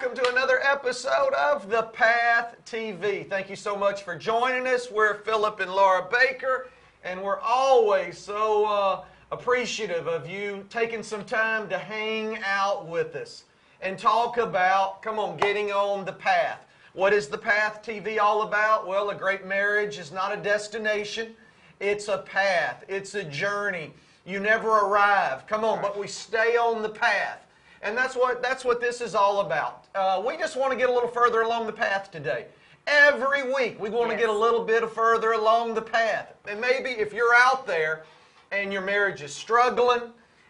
welcome to another episode of The Path TV. Thank you so much for joining us. We're Philip and Laura Baker, and we're always so uh, appreciative of you taking some time to hang out with us and talk about, come on, getting on the path. What is The Path TV all about? Well, a great marriage is not a destination, it's a path, it's a journey. You never arrive. Come on, but we stay on the path. And that's what, that's what this is all about. Uh, we just want to get a little further along the path today. Every week, we want to get a little bit further along the path. And maybe if you're out there and your marriage is struggling,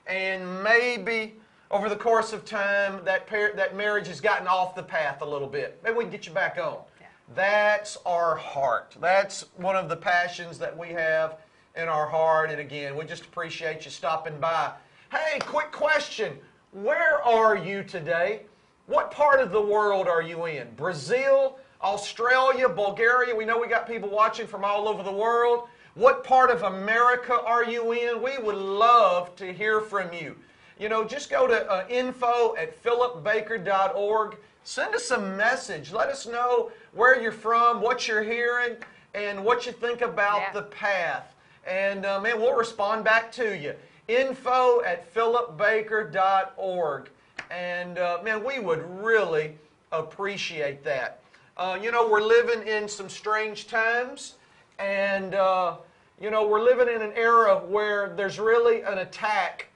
and maybe over the course of time that, par- that marriage has gotten off the path a little bit, maybe we can get you back on. Yeah. That's our heart. That's one of the passions that we have in our heart. And again, we just appreciate you stopping by. Hey, quick question. Where are you today? What part of the world are you in? Brazil, Australia, Bulgaria? We know we got people watching from all over the world. What part of America are you in? We would love to hear from you. You know, just go to uh, info at philipbaker.org. Send us a message. Let us know where you're from, what you're hearing, and what you think about Yeah. the path. And uh, man, we'll respond back to you. Info at philipbaker.org. And uh, man, we would really appreciate that. Uh, you know, we're living in some strange times, and uh, you know, we're living in an era where there's really an attack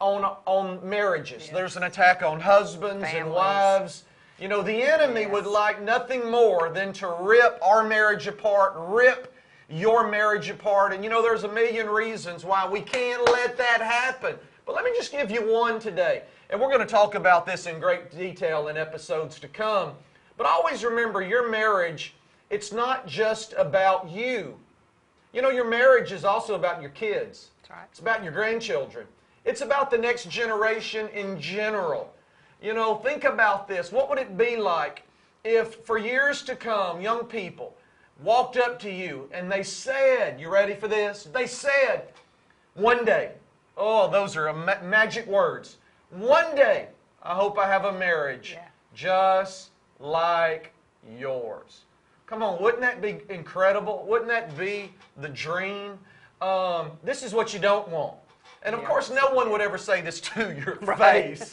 on on marriages. There's an attack on husbands and wives. You know, the enemy Yes. would like nothing more than to rip our marriage apart, rip your marriage apart. And you know, there's a million reasons why we can't let that happen. But let me just give you one today. And we're going to talk about this in great detail in episodes to come. But always remember your marriage, it's not just about you. You know, your marriage is also about your kids. That's right. It's about your grandchildren. It's about the next generation in general. You know, think about this. What would it be like if, for years to come, young people walked up to you and they said, You ready for this? They said, One day, oh, those are ma- magic words. One day, I hope I have a marriage Yeah. just like yours. Come on, wouldn't that be incredible? Wouldn't that be the dream? Um, this is what you don't want. And of Yeah. course, no one would ever say this to your Right. face.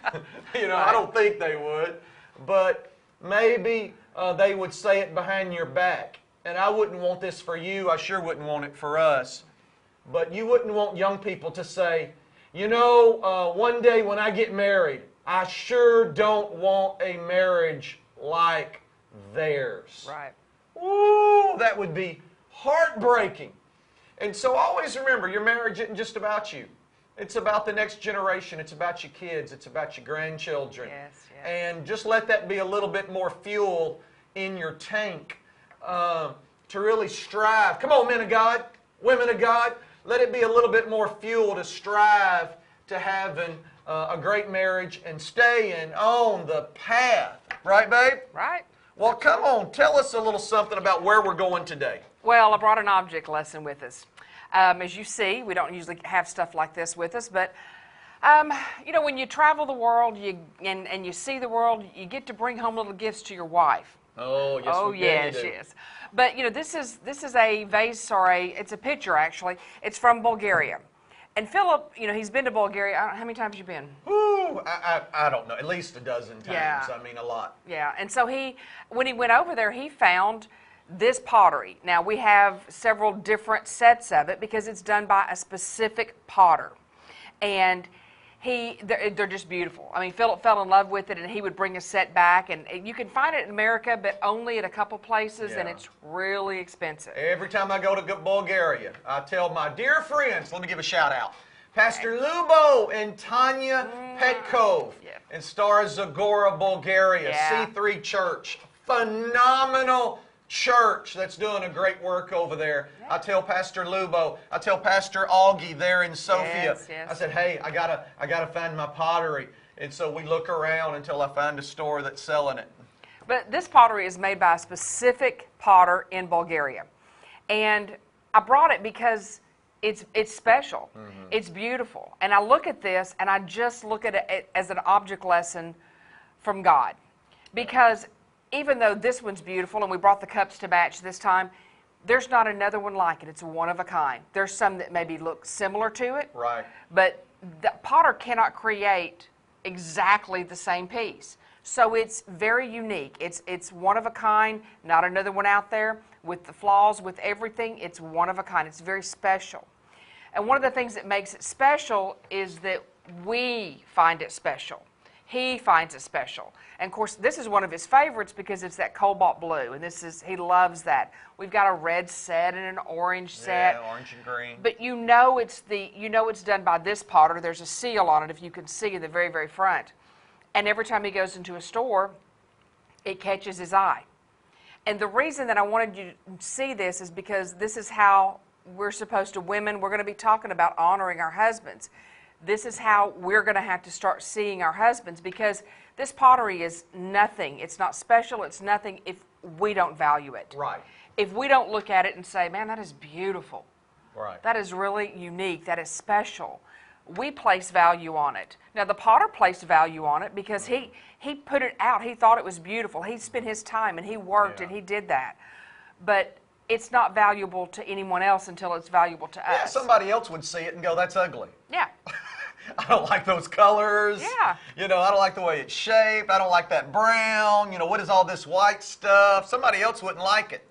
you know, I don't think they would. But maybe uh, they would say it behind your back. And I wouldn't want this for you. I sure wouldn't want it for us. But you wouldn't want young people to say, you know, uh, one day when I get married, I sure don't want a marriage like theirs. Right. Ooh, that would be heartbreaking. And so always remember your marriage isn't just about you. It's about the next generation. It's about your kids. It's about your grandchildren. Yes, yes. And just let that be a little bit more fuel in your tank um, to really strive. Come on, men of God, women of God. Let it be a little bit more fuel to strive to having uh, a great marriage and staying on the path. Right, babe? Right. Well, come on, tell us a little something about where we're going today. Well, I brought an object lesson with us. Um, as you see, we don't usually have stuff like this with us, but um, you know, when you travel the world you, and, and you see the world, you get to bring home little gifts to your wife. Oh, yes. oh we- yeah, you yes, yes. But you know, this is this is a vase or a it's a picture actually. It's from Bulgaria. And Philip, you know, he's been to Bulgaria. I don't, how many times you been? Ooh, I, I, I don't know, at least a dozen times. Yeah. I mean, a lot. Yeah, and so he, when he went over there, he found this pottery. Now we have several different sets of it because it's done by a specific potter, and he they're, they're just beautiful. I mean, Philip fell in love with it, and he would bring a set back, and you can find it in America, but only at a couple places, and it's really expensive. Every time I go to Bulgaria, I tell my dear friends, let me give a shout out. Pastor Lubo and Tanya mm. Petkov Yeah. in Stara Zagora, Bulgaria, Yeah. C3 Church. Phenomenal church that's doing a great work over there. I tell Pastor Lubo, I tell Pastor Augie there in Sofia. Yes, yes. I said, hey, I gotta, I gotta find my pottery. And so we look around until I find a store that's selling it. But this pottery is made by a specific potter in Bulgaria. And I brought it because it's, it's special. Mm-hmm. It's beautiful. And I look at this and I just look at it as an object lesson from God. because even though this one's beautiful and we brought the cups to match this time, there's not another one like it. It's one of a kind. There's some that maybe look similar to it, Right. but the potter cannot create exactly the same piece. So it's very unique. It's it's one of a kind, not another one out there with the flaws, with everything. It's one of a kind. It's very special. And one of the things that makes it special is that we find it special. He finds it special. And of course, this is one of his favorites because it's that cobalt blue, and this is he loves that. We've got a red set and an orange set. Yeah, orange and green. But you know it's the you know it's done by this potter. There's a seal on it if you can see in the very very front. And every time he goes into a store, it catches his eye. And the reason that I wanted you to see this is because this is how we're supposed to women we're going to be talking about honoring our husbands. This is how we're going to have to start seeing our husbands because this pottery is nothing. It's not special, it's nothing if we don't value it. Right. If we don't look at it and say, "Man, that is beautiful." Right. That is really unique. That is special. We place value on it. Now the potter placed value on it because he he put it out. He thought it was beautiful. He spent his time and he worked Yeah. and he did that. But it's not valuable to anyone else until it's valuable to yeah, us. somebody else would see it and go, "That's ugly." yeah. I don't like those colors. Yeah. You know, I don't like the way it's shaped. I don't like that brown. You know, what is all this white stuff? Somebody else wouldn't like it.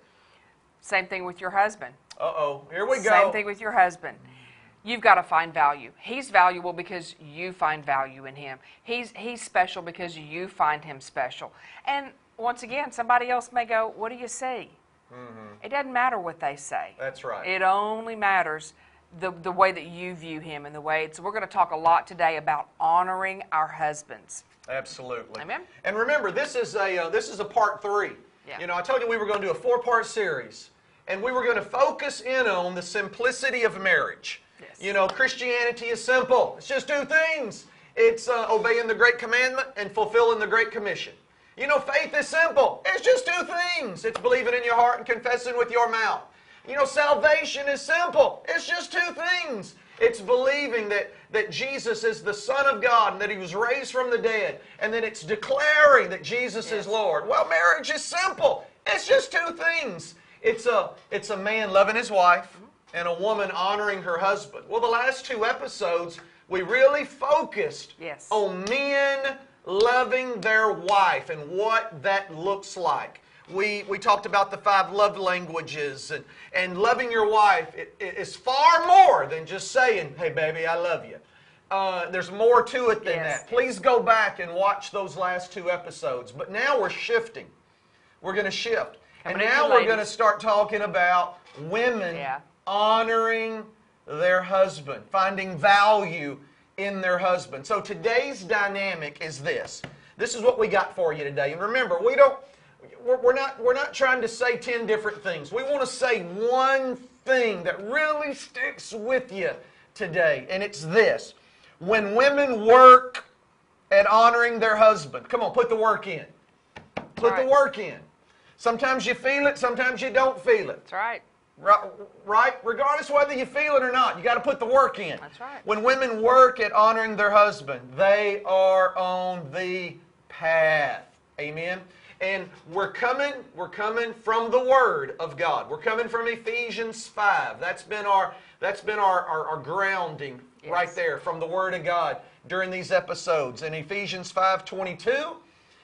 Same thing with your husband. Uh oh, here we go. Same thing with your husband. You've got to find value. He's valuable because you find value in him. He's he's special because you find him special. And once again, somebody else may go, "What do you see?" It doesn't matter what they say. Mm-hmm. That's right. It only matters the the way that you view him and the way. So we're going to talk a lot today about honoring our husbands. Absolutely. Amen. And remember, this is a uh, this is a part three. Yeah. You know, I told you we were going to do a four part series, and we were going to focus in on the simplicity of marriage. Yes. You know, Christianity is simple. It's just two things. It's uh, obeying the great commandment and fulfilling the great commission. You know, faith is simple. It's just two things. It's believing in your heart and confessing with your mouth. You know, salvation is simple. It's just two things. It's believing that, that Jesus is the Son of God and that He was raised from the dead. And then it's declaring that Jesus is Lord. Well, marriage is simple. It's just two things. It's a, it's a man loving his wife and a woman honoring her husband. Well, the last two episodes, we really focused Yes. on men loving their wife and what that looks like. We, we talked about the five love languages and, and loving your wife it, it is far more than just saying, hey, baby, I love you. Uh, there's more to it than Yes. that. Please go back and watch those last two episodes. But now we're shifting. We're going to shift. Coming and now we're going to start talking about women Yeah. honoring their husband, finding value in their husband. So today's dynamic is this. This is what we got for you today. And remember, we don't we're, we're not we're not trying to say 10 different things. We want to say one thing that really sticks with you today, and it's this. When women work at honoring their husband, come on, put the work in. Put the work in. Sometimes you feel it, sometimes you don't feel it. That's right. Right, right? Regardless whether you feel it or not, you got to put the work in. That's right. When women work at honoring their husband, they are on the path. Amen. And we're coming, we're coming from the Word of God. We're coming from Ephesians 5. That's been our that's been our, our, our grounding right there from the Word of God during these episodes. In Ephesians 5:22,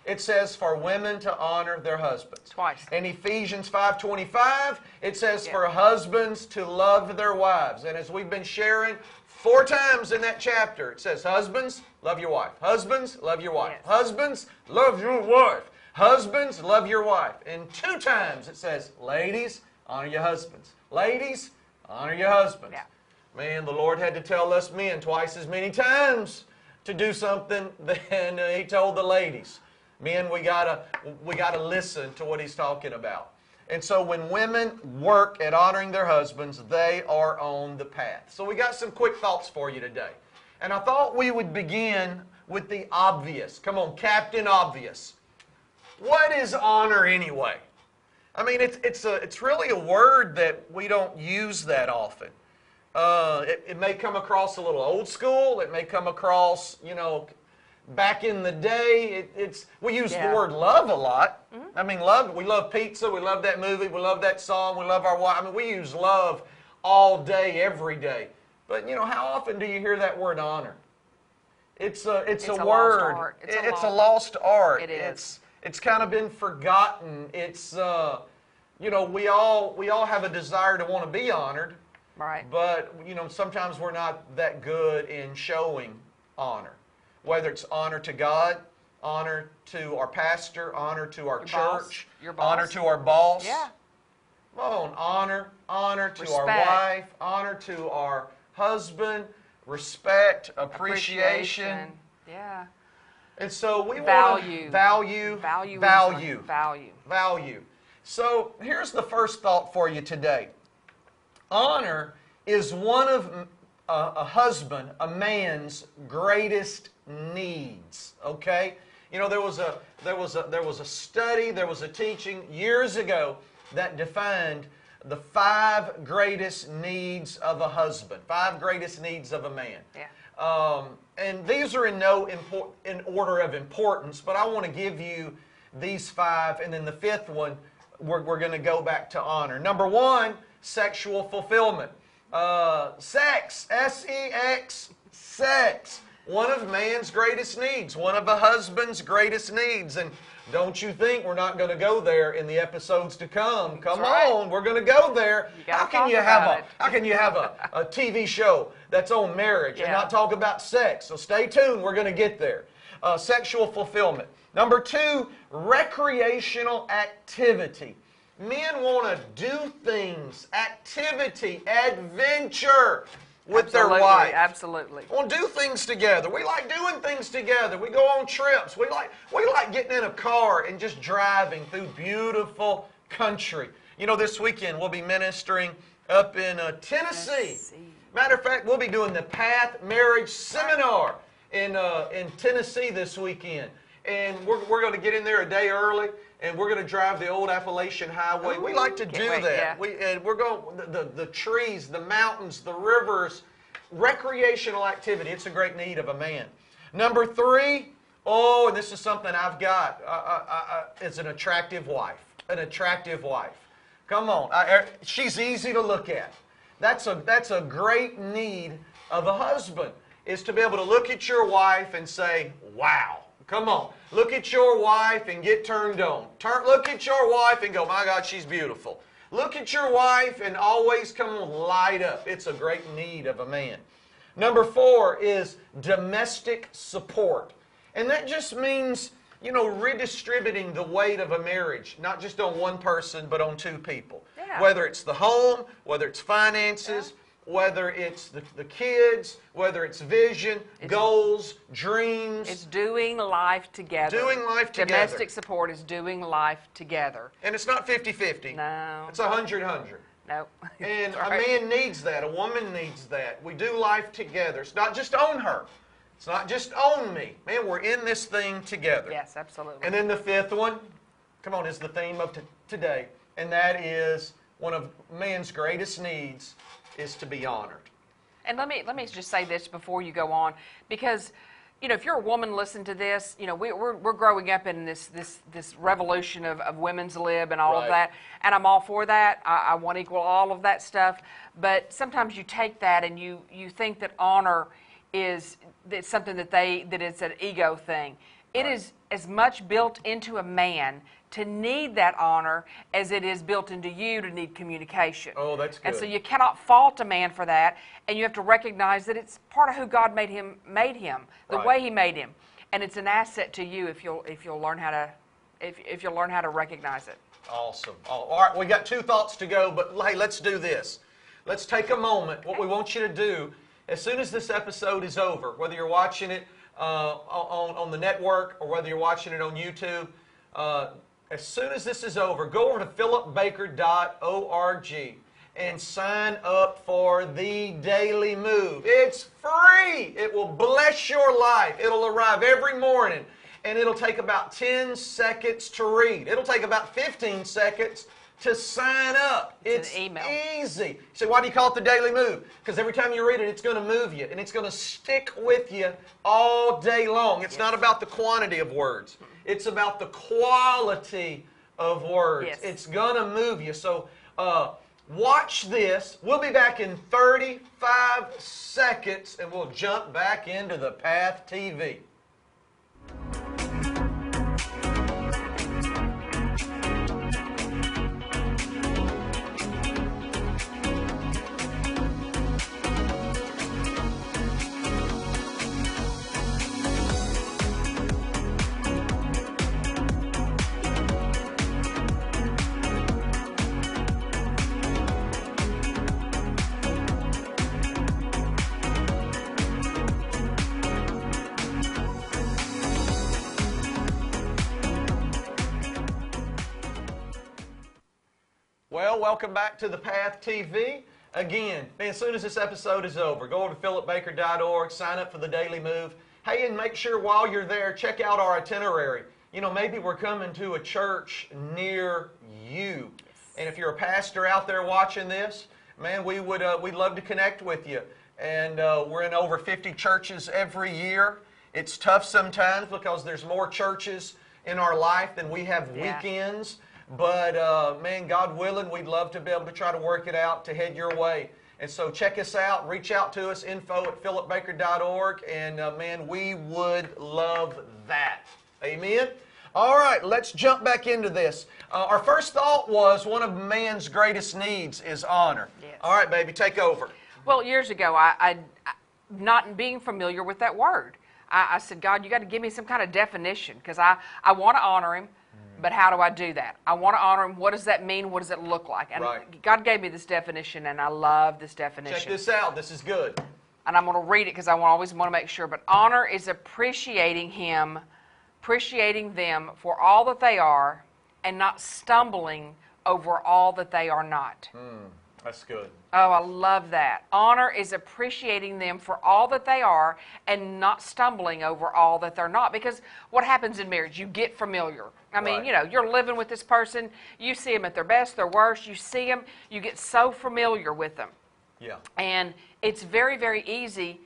it says for women to honor their husbands. Twice. In Ephesians 5:25, it says Yeah. for husbands to love their wives. And as we've been sharing four times in that chapter, it says husbands, love your wife. Husbands, love your wife. Yes. Husbands, love your wife. Husbands, love your wife. And two times it says, ladies, honor your husbands. Ladies, honor your husbands. Yeah. Man, the Lord had to tell us men twice as many times to do something than He told the ladies. Men, we gotta we gotta listen to what He's talking about. And so when women work at honoring their husbands, they are on the path. So we got some quick thoughts for you today. And I thought we would begin with the obvious. Come on, Captain Obvious. What is honor anyway? I mean, it's, it's, a, it's really a word that we don't use that often. Uh, it, it may come across a little old school. It may come across, you know, back in the day. It, it's we use Yeah. the word love a lot. I mean, love. We love pizza. We love that movie. We love that song. We love our wife. I mean, we use love all day, every day. But you know, how often do you hear that word honor? It's a it's, It's a, a lost word. art. It's a it's a lost- lost art. It is. It's it's kind of been forgotten. It's uh, you know, we all we all have a desire to want to be honored, Right. but you know, sometimes we're not that good in showing honor. Whether it's honor to God, honor to our pastor, honor to our Your boss. church, Your boss. honor to our boss. Yeah. Come on, honor, honor to our wife, honor to our husband, respect, appreciation. Yeah. And so we Value. want value, Value. value, Value. value. So here's the first thought for you today. Honor is one of a, a husband, a man's greatest needs. Okay, you know there was a there was a there was a study, there was a teaching years ago that defined the five greatest needs of a husband, five greatest needs of a man. Yeah. Um, and these are in no import, in order of importance, but I want to give you these five, and then the fifth one, we're, we're going to go back to honor. Number one, sexual fulfillment. Uh, sex, S E X, sex. One of man's greatest needs, one of a husband's greatest needs. And don't you think we're not going to go there in the episodes to come? Come right. on, we're going to go there. You gotta How can you have a how can you have a, a TV show that's on marriage and not talk about sex? So stay tuned. We're going to get there. Uh, sexual fulfillment. Number two, recreational activity. Men want to do things, activity, adventure with their wife. Absolutely. We Want to do things together. We like doing things together. We go on trips. We like we like getting in a car and just driving through beautiful country. You know, this weekend we'll be ministering up in uh, Tennessee. Tennessee. Matter of fact, we'll be doing the Path Marriage Seminar in uh, in Tennessee this weekend, and we're we're going to get in there a day early. And we're going to drive the old Appalachian Highway. we like to do wait, that. yeah. We, and we're going the, the, the trees, the mountains, the rivers, recreational activity. It's a great need of a man. Number three, oh, and this is something I've got. Uh, uh, uh, uh, it's an attractive wife. An attractive wife. Come on, I, er, she's easy to look at. That's a that's a great need of a husband is to be able to look at your wife and say, "Wow." Come on, look at your wife and get turned on. Turn, look at your wife and go, "My God, she's beautiful." Look at your wife and always come light up. It's a great need of a man. Number four is domestic support. And that just means, you know, redistributing the weight of a marriage, not just on one person, but on two people. Yeah. Whether it's the home, whether it's finances, whether it's the, the kids, whether it's vision, goals, dreams. It's doing life together. Doing life together. Domestic support is doing life together. and it's not 50 50. No. It's 100 100. Nope. And That's a man needs that. A woman needs that. We do life together. It's not just on her. It's not just on me. Man, we're in this thing together. Yes, absolutely. And then the fifth one, come on, is the theme of t- today. And that is one of man's greatest needs is to be honored. And let me let me just say this before you go on, because you know if you're a woman, listen to this. You know we, we're we're growing up in this this this revolution of, of women's lib and all Right. of that, and I'm all for that. I, I want equal all of that stuff. But sometimes you take that and you you think that honor is it's something that they that it's an ego thing. It is as much built into a man to need that honor as it is built into you to need communication. Oh, that's good. And so you cannot fault a man for that, and you have to recognize that it's part of who God made him, made him, the Right. way He made him, and it's an asset to you if you'll if you'll learn how to if if you'll learn how to recognize it. Awesome. All right, we got two thoughts to go, but hey, let's do this. Let's take a moment. What we want you to do, as soon as this episode is over, whether you're watching it uh, on, on the network or whether you're watching it on YouTube, uh, as soon as this is over, go over to philipbaker.org and sign up for the Daily Move. It's free. It will bless your life. It'll arrive every morning and it'll take about 10 seconds to read. It'll take about 15 seconds to sign up. It's It's, email. easy. So why do you call it the Daily Move? Because every time you read it, it's going to move you, and it's going to stick with you all day long. It's not about the quantity of words. It's about the quality of words. Yes. It's going to move you. So uh, watch this. We'll be back in 35 seconds, and we'll jump back into the Path TV. Welcome back to the Path TV. Again, man, as soon as this episode is over, go over to philipbaker.org, sign up for the Daily Move. Hey, and make sure while you're there, check out our itinerary. You know, maybe we're coming to a church near you. And if you're a pastor out there watching this, man, we would uh, we'd love to connect with you. And uh, we're in over 50 churches every year. It's tough sometimes because there's more churches in our life than we have Yeah. weekends. But uh, man, God willing, we'd love to be able to try to work it out to head your way. And so check us out, reach out to us, info at philipbaker.org, and uh, man, we would love that. Amen. All right, let's jump back into this. Uh, our first thought was one of man's greatest needs is honor. Yes. All right, baby, take over. Well, years ago, I, I, I not being familiar with that word, I, I said, God, you got to give me some kind of definition because I, I want to honor him, but how do I do that? I want to honor him. What does that mean? What does it look like? And Right. God gave me this definition, and I love this definition. Check this out. This is good. and I'm going to read it because I always want to make sure. But honor is appreciating him, appreciating them for all that they are, and not stumbling over all that they are not. Hmm. That's good. Oh, I love that. Honor is appreciating them for all that they are and not stumbling over all that they're not. Because what happens in marriage? You get familiar. I mean, Right. you know, you're living with this person, you see them at their best, their worst, you see them, you get so familiar with them. Yeah. And it's very, very easy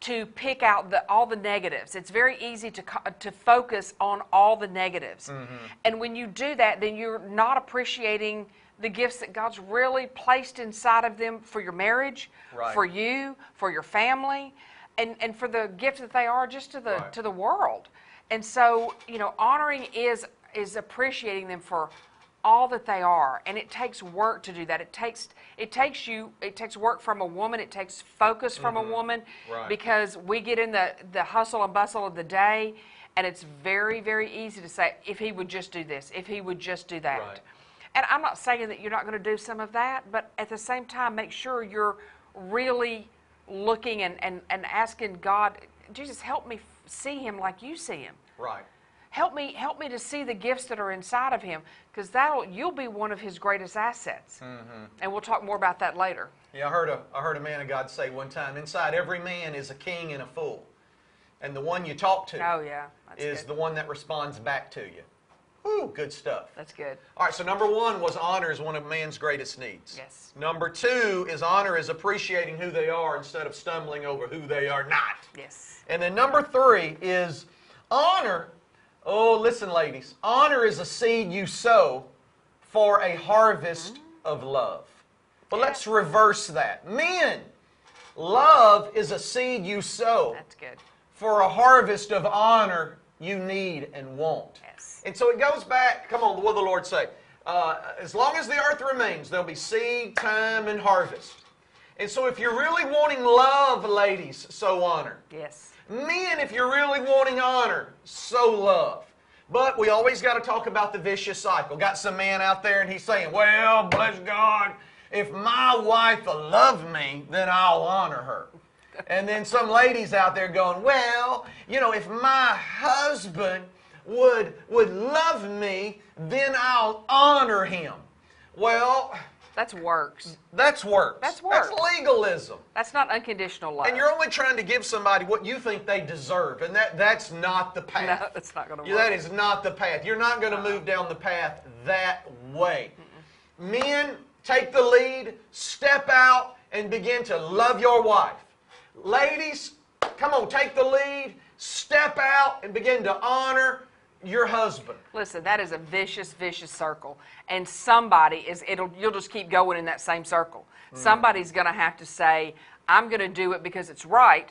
to pick out the, all the negatives. It's very easy to, to focus on all the negatives. Mm-hmm. And when you do that, then you're not appreciating the gifts that God's really placed inside of them for your marriage, Right. for you, for your family, and, and for the gift that they are just to the Right. to the world. And so, you know, honoring is is appreciating them for all that they are and it takes work to do that it takes it takes you it takes work from a woman it takes focus from a woman Mm-hmm. Right. because we get in the the hustle and bustle of the day and it's very very easy to say if he would just do this if he would just do that. And i'm not saying that you're not going to do some of that but at the same time make sure you're really looking and and, and asking god jesus help me f- see him like you see him Right. help me help me to see the gifts that are inside of him because that'll you'll be one of his greatest assets Mm-hmm. and we'll talk more about that later Yeah, I heard a I heard a man of God say one time, inside every man is a king and a fool. And the one you talk to oh yeah that's is good the one that responds back to you. Woo, good stuff. that's good All right, so number one was honor is one of man's greatest needs. Yes. Number two is honor is appreciating who they are instead of stumbling over who they are not. yes And then number three is honor. Oh, listen, ladies. Honor is a seed you sow for a harvest mm-hmm. of love. But let's reverse that. Men, love is a seed you sow that's good for a harvest of honor you need and want. Yes. And so it goes back, come on, what did the Lord say? Uh, as long as the earth remains, there'll be seed, time, and harvest. And so if you're really wanting love, ladies, sow honor. yes Men, if you're really wanting honor, sow love. But we always got to talk about the vicious cycle. Got some man out there and he's saying, Well, bless God, if my wife will love me, then I'll honor her. And then some ladies out there going, Well, you know, if my husband would would love me, then I'll honor him. Well, that's works that's works. That's works. That's legalism. that's not unconditional love And you're only trying to give somebody what you think they deserve, and that, that's not the path. no that's not going to work That is not the path. You're not going to move down the path that way. Men, take the lead, step out, and begin to love your wife. Ladies, come on, take the lead, step out, and begin to honor your husband. Listen, that is a vicious, vicious circle, and somebody is it'll you'll just keep going in that same circle. Mm. Somebody's going to have to say, "I'm going to do it because it's right."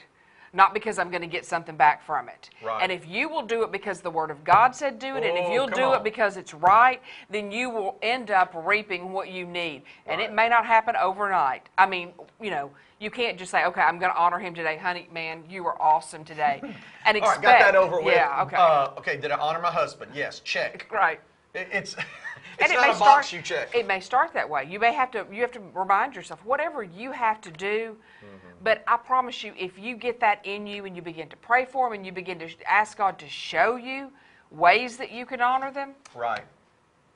Not because I'm going to get something back from it. Right. And if you will do it because the Word of God said do it, and if Oh, you'll do on. it because it's right, then you will end up reaping what you need. And it may not happen overnight. I mean, you know, you can't just say, okay, I'm going to honor him today. Honey, man, you were awesome today. And All right, expect. got that over with. Yeah, okay. Uh, okay, did I honor my husband? Yes, check. right. It, it's and it not may a start, box you check. It may start that way. You may have to you have to remind yourself whatever you have to do. Mm-hmm. But I promise you, if you get that in you and you begin to pray for them and you begin to ask God to show you ways that you can honor them, right.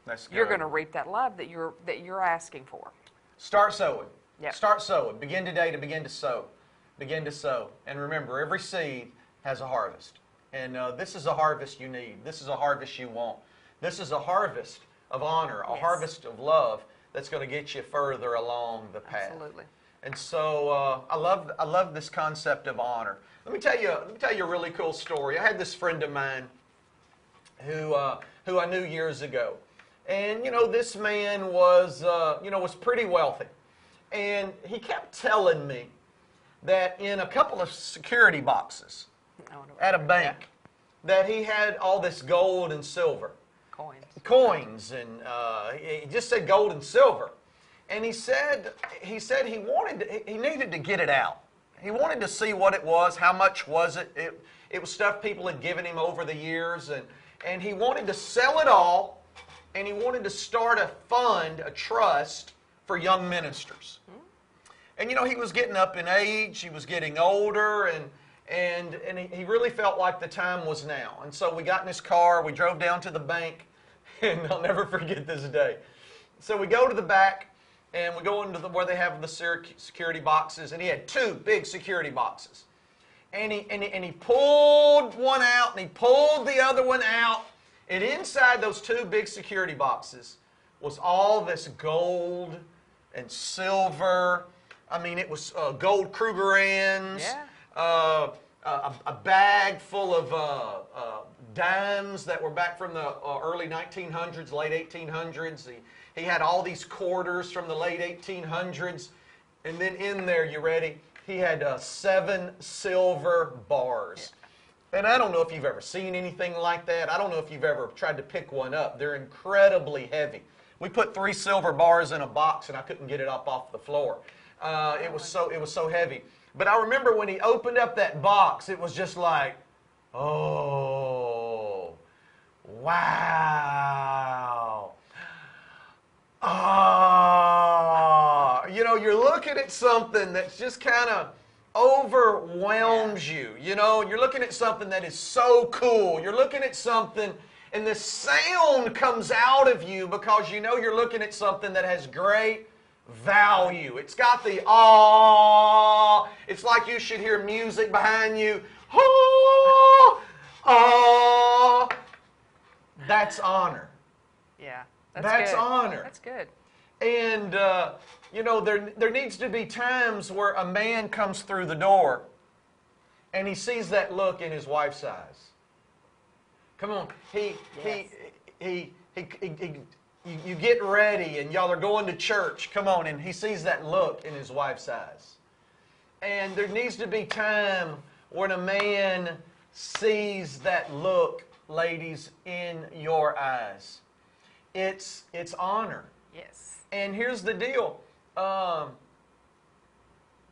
That's good. you're going to reap that love that you're that you're asking for. Start sowing. Yep. Start sowing. Begin today to begin to sow. Begin to sow. And remember, every seed has a harvest. And uh, this is a harvest you need. This is a harvest you want. This is a harvest of honor, a Yes. harvest of love that's going to get you further along the path. Absolutely. And so uh, I love I love this concept of honor. Let me tell you let me tell you a really cool story. I had this friend of mine who uh, who I knew years ago, and you know this man was uh, you know was pretty wealthy, and he kept telling me that in a couple of security boxes I wonder what- at a bank that he had all this gold and silver coins. coins and uh, he just said gold and silver and he said he said he wanted he needed to get it out he wanted to see what it was how much was it it, it was stuff people had given him over the years and and he wanted to sell it all and he wanted to start a fund a trust for young ministers and you know, he was getting up in age, he was getting older, and and and he, he really felt like the time was now. And so we got in his car, we drove down to the bank, and I'll never forget this day. So we go to the back, and we go into the, where they have the security boxes, and he had two big security boxes. And he, and, he, and he pulled one out, and he pulled the other one out, and inside those two big security boxes was all this gold and silver. I mean, it was uh, gold Krugerrands, Yeah. uh, a, a bag full of uh, uh, dimes that were back from the uh, early 1900s, late 1800s. He, he had all these quarters from the late 1800s. And then in there, you ready? He had uh, seven silver bars. And I don't know if you've ever seen anything like that. I don't know if you've ever tried to pick one up. They're incredibly heavy. We put three silver bars in a box, and I couldn't get it up off the floor. Uh, it was so it was so heavy. But I remember when he opened up that box, it was just like, oh, wow. Ah, you know, you're looking at something that's just kind of overwhelms you. You know, you're looking at something that is so cool. You're looking at something, and the sound comes out of you because you know you're looking at something that has great value. It's got the ah. It's like you should hear music behind you. Ah, ah. That's honor. Yeah. That's, That's good. honor. That's good. And, uh, you know, there, there needs to be times where a man comes through the door and he sees that look in his wife's eyes. Come on. He, Yes. he, he, he, he, he, you, you get ready and y'all are going to church. Come on. And he sees that look in his wife's eyes. And there needs to be time when a man sees that look, ladies, in your eyes. It's, it's honor. Yes. And here's the deal. Um,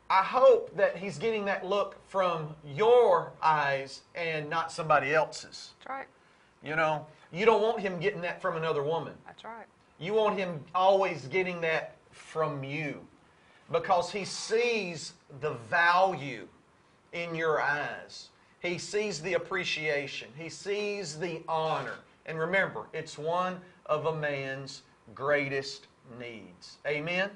I hope that he's getting that look from your eyes and not somebody else's. That's right. You know, you don't want him getting that from another woman. That's right. You want him always getting that from you because he sees the value in your eyes. He sees the appreciation. He sees the honor. And remember, it's one of a man's greatest needs. Amen?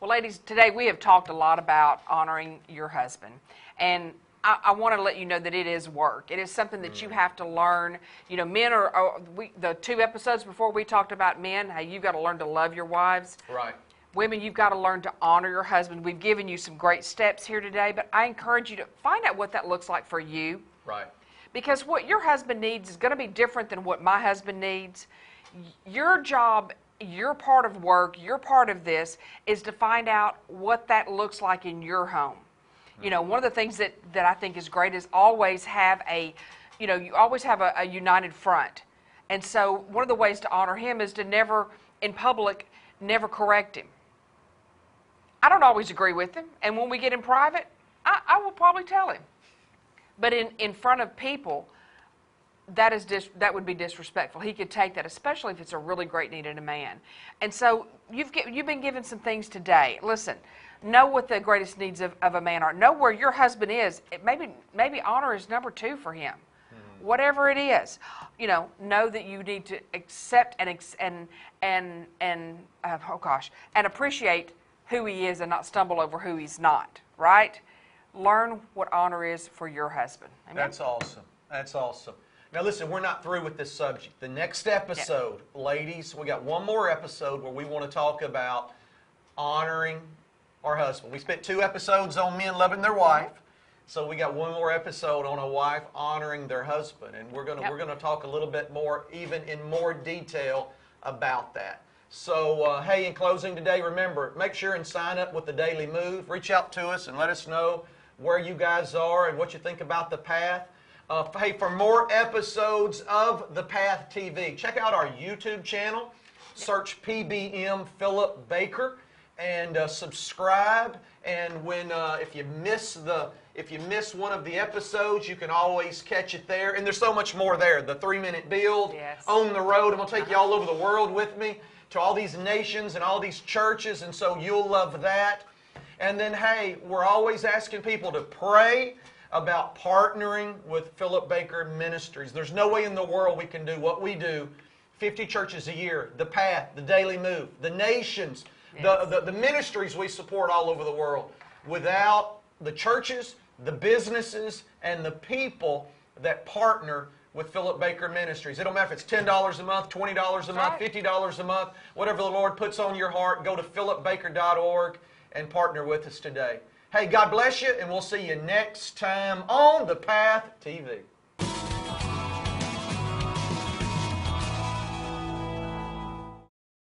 Well, ladies, today we have talked a lot about honoring your husband. And I, I want to let you know that it is work. It is something that you mm. have to learn. You know, men are, are we, the two episodes before we talked about men, how you've got to learn to love your wives. Right. Women, you've got to learn to honor your husband. We've given you some great steps here today, but I encourage you to find out what that looks like for you Right. because what your husband needs is going to be different than what my husband needs. Your job, your part of work, your part of this is to find out what that looks like in your home. You know, one of the things that, that I think is great is always have a, you know, you always have a, a united front. And so one of the ways to honor him is to never, in public, never correct him. I don't always agree with him, and when we get in private, I, I will probably tell him. But in, in front of people, that is dis- that would be disrespectful. He could take that, especially if it's a really great need in a man. And so you've get, you've been given some things today. Listen, know what the greatest needs of, of a man are. Know where your husband is. It, maybe maybe honor is number two for him. Whatever it is, you know, know that you need to accept and ex- and and and uh, oh gosh, and appreciate who he is and not stumble over who he's not. Right? Learn what honor is for your husband. Amen? That's awesome. That's awesome. Now, listen, we're not through with this subject. The next episode, ladies, we got one more episode where we want to talk about honoring our husband. We spent two episodes on men loving their mm-hmm. wife. So we got one more episode on a wife honoring their husband, and we're gonna Yep. we're gonna talk a little bit more, even in more detail about that. So uh, hey, in closing today, remember make sure and sign up with the Daily Move. Reach out to us and let us know where you guys are and what you think about the Path. Uh, hey, for more episodes of the Path TV, check out our YouTube channel. Search PBM Philip Baker and uh, subscribe. And when uh, if you miss the if you miss one of the episodes, you can always catch it there. And there's so much more there. The three minute build Yes. on the road. I'm gonna take uh-huh. you all over the world with me to all these nations and all these churches, and so you'll love that. And then, hey, we're always asking people to pray about partnering with Philip Baker Ministries. There's no way in the world we can do what we do 50 churches a year, the path, the daily move, the nations, the, the, the ministries we support all over the world without the churches, the businesses, and the people that partner with Philip Baker Ministries. It don't matter if it's $10 a month, $20 a month, $50 a month, whatever the Lord puts on your heart, go to philipbaker.org and partner with us today. Hey, God bless you, and we'll see you next time on The Path TV.